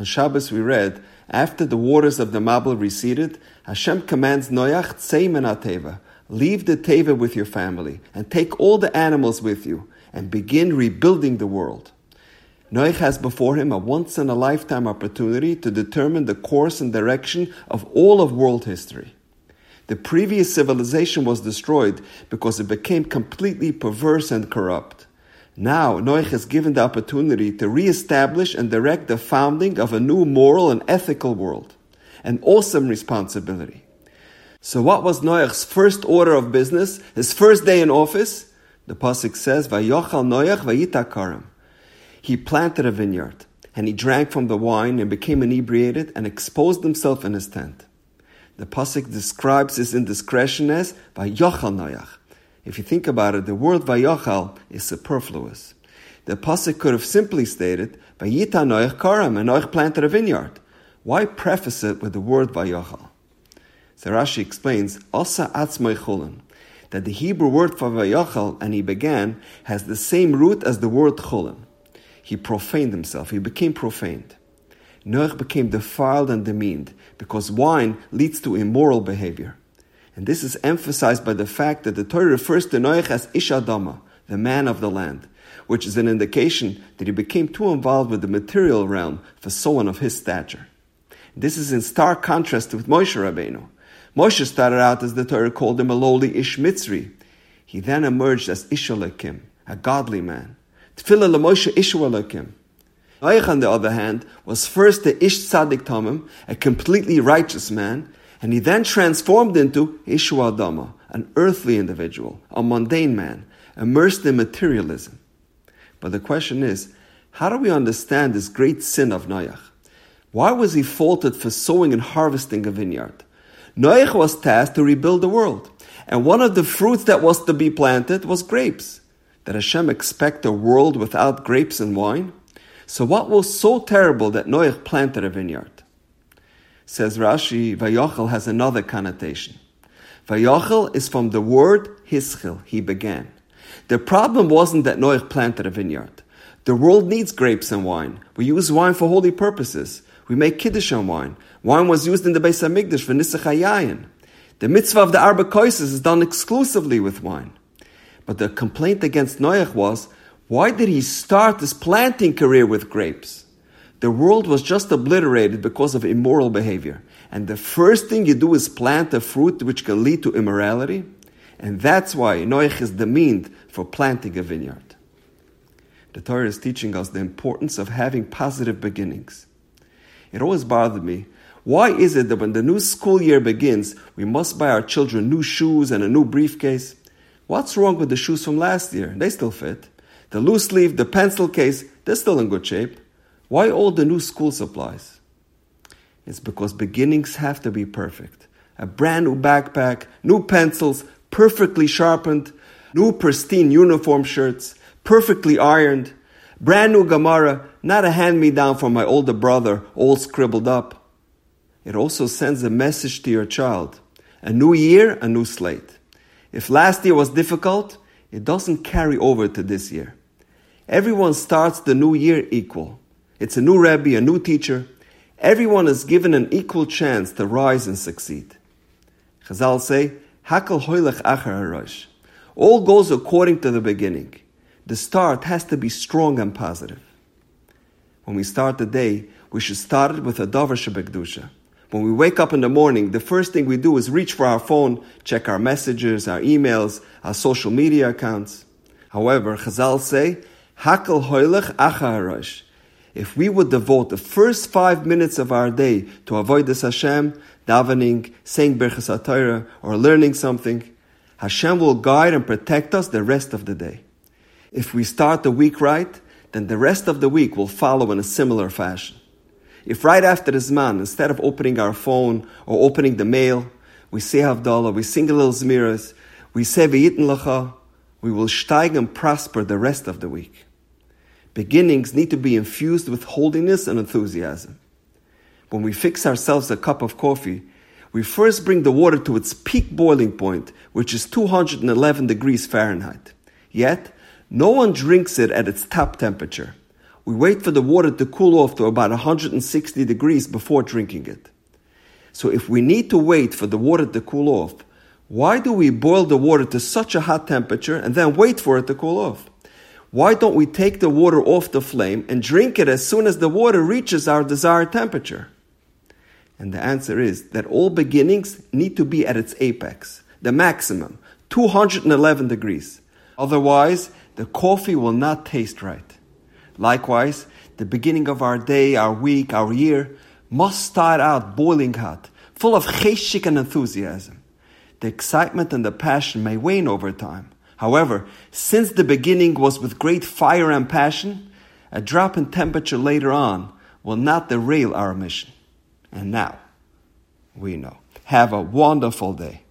On Shabbos we read, after the waters of the Mabul receded, Hashem commands Noach Tzeimen Teva, leave the Teva with your family, and take all the animals with you, and begin rebuilding the world. Noach has before him a once in a lifetime opportunity to determine the course and direction of all of world history. The previous civilization was destroyed because it became completely perverse and corrupt. Now, Noach is given the opportunity to re-establish and direct the founding of a new moral and ethical world. An awesome responsibility. So what was Noach's first order of business, his first day in office? The Pasuk says, Vayochal Noach vayita He planted a vineyard, and he drank from the wine and became inebriated and exposed himself in his tent. The Pasuk describes his indiscretion as Vayochal Noach. If you think about it, the word Vayochal is superfluous. The pasuk could have simply stated, Vayita Noach Karam, and Noach planted a vineyard. Why preface it with the word Vayochal? So Rashi explains, Asa Atzmai Chulin, that the Hebrew word for Vayochal, and he began, has the same root as the word Chulin. He profaned himself, he became profaned. Noach became defiled and demeaned, because wine leads to immoral behavior. And this is emphasized by the fact that the Torah refers to Noach as Ish Adama, the man of the land, which is an indication that he became too involved with the material realm for someone of his stature. This is in stark contrast with Moshe Rabbeinu. Moshe started out as the Torah called him a lowly Ish Mitzri. He then emerged as Ish Elokim, a godly man. Tfilah Moshe Ish Elokim. Noach, on the other hand, was first the Ish Tzadik Tamim, a completely righteous man, and he then transformed into Ishu Adama, an earthly individual, a mundane man, immersed in materialism. But the question is, how do we understand this great sin of Noach? Why was he faulted for sowing and harvesting a vineyard? Noach was tasked to rebuild the world, and one of the fruits that was to be planted was grapes. Did Hashem expect a world without grapes and wine? So what was so terrible that Noach planted a vineyard? Says Rashi, Vayochel has another connotation. Vayochel is from the word hischil, he began. The problem wasn't that Noach planted a vineyard. The world needs grapes and wine. We use wine for holy purposes. We make kiddush on wine. Wine was used in the Beis Hamikdash for nisach The mitzvah of the Arba Koises is done exclusively with wine. But the complaint against Noach was, why did he start his planting career with grapes? The world was just obliterated because of immoral behavior. And the first thing you do is plant a fruit which can lead to immorality. And that's why Noach is demeaned for planting a vineyard. The Torah is teaching us the importance of having positive beginnings. It always bothered me. Why is it that when the new school year begins, we must buy our children new shoes and a new briefcase? What's wrong with the shoes from last year? They still fit. The loose sleeve, the pencil case, they're still in good shape. Why all the new school supplies? It's because beginnings have to be perfect. A brand new backpack, new pencils, perfectly sharpened, new pristine uniform shirts, perfectly ironed, brand new Gemara, not a hand me down from my older brother, all scribbled up. It also sends a message to your child. A new year, a new slate. If last year was difficult, it doesn't carry over to this year. Everyone starts the new year equal. It's a new Rebbe, a new teacher. Everyone is given an equal chance to rise and succeed. Chazal say, Hakal hoylech achar All goes according to the beginning. The start has to be strong and positive. When we start the day, we should start it with a davar shebekdusha. When we wake up in the morning, the first thing we do is reach for our phone, check our messages, our emails, our social media accounts. However, Chazal say, Hakal hoylech achar if we would devote the first five minutes of our day to avodas Hashem, davening, saying Birchas HaTorah, or learning something, Hashem will guide and protect us the rest of the day. If we start the week right, then the rest of the week will follow in a similar fashion. If right after Zman, instead of opening our phone or opening the mail, we say Havdalah, we sing a little Zmiras, we say V'yitin Lacha, we will steig and prosper the rest of the week. Beginnings need to be infused with holiness and enthusiasm. When we fix ourselves a cup of coffee, we first bring the water to its peak boiling point, which is 211 degrees Fahrenheit. Yet, no one drinks it at its top temperature. we wait for the water to cool off to about 160 degrees before drinking it. So if we need to wait for the water to cool off, why do we boil the water to such a hot temperature and then wait for it to cool off? Why don't we take the water off the flame and drink it as soon as the water reaches our desired temperature? And the answer is that all beginnings need to be at its apex, the maximum, 211 degrees. Otherwise, the coffee will not taste right. Likewise, the beginning of our day, our week, our year must start out boiling hot, full of cheshik and enthusiasm. The excitement and the passion may wane over time. However, since the beginning was with great fire and passion, a drop in temperature later on will not derail our mission. And now, we know. Have a wonderful day.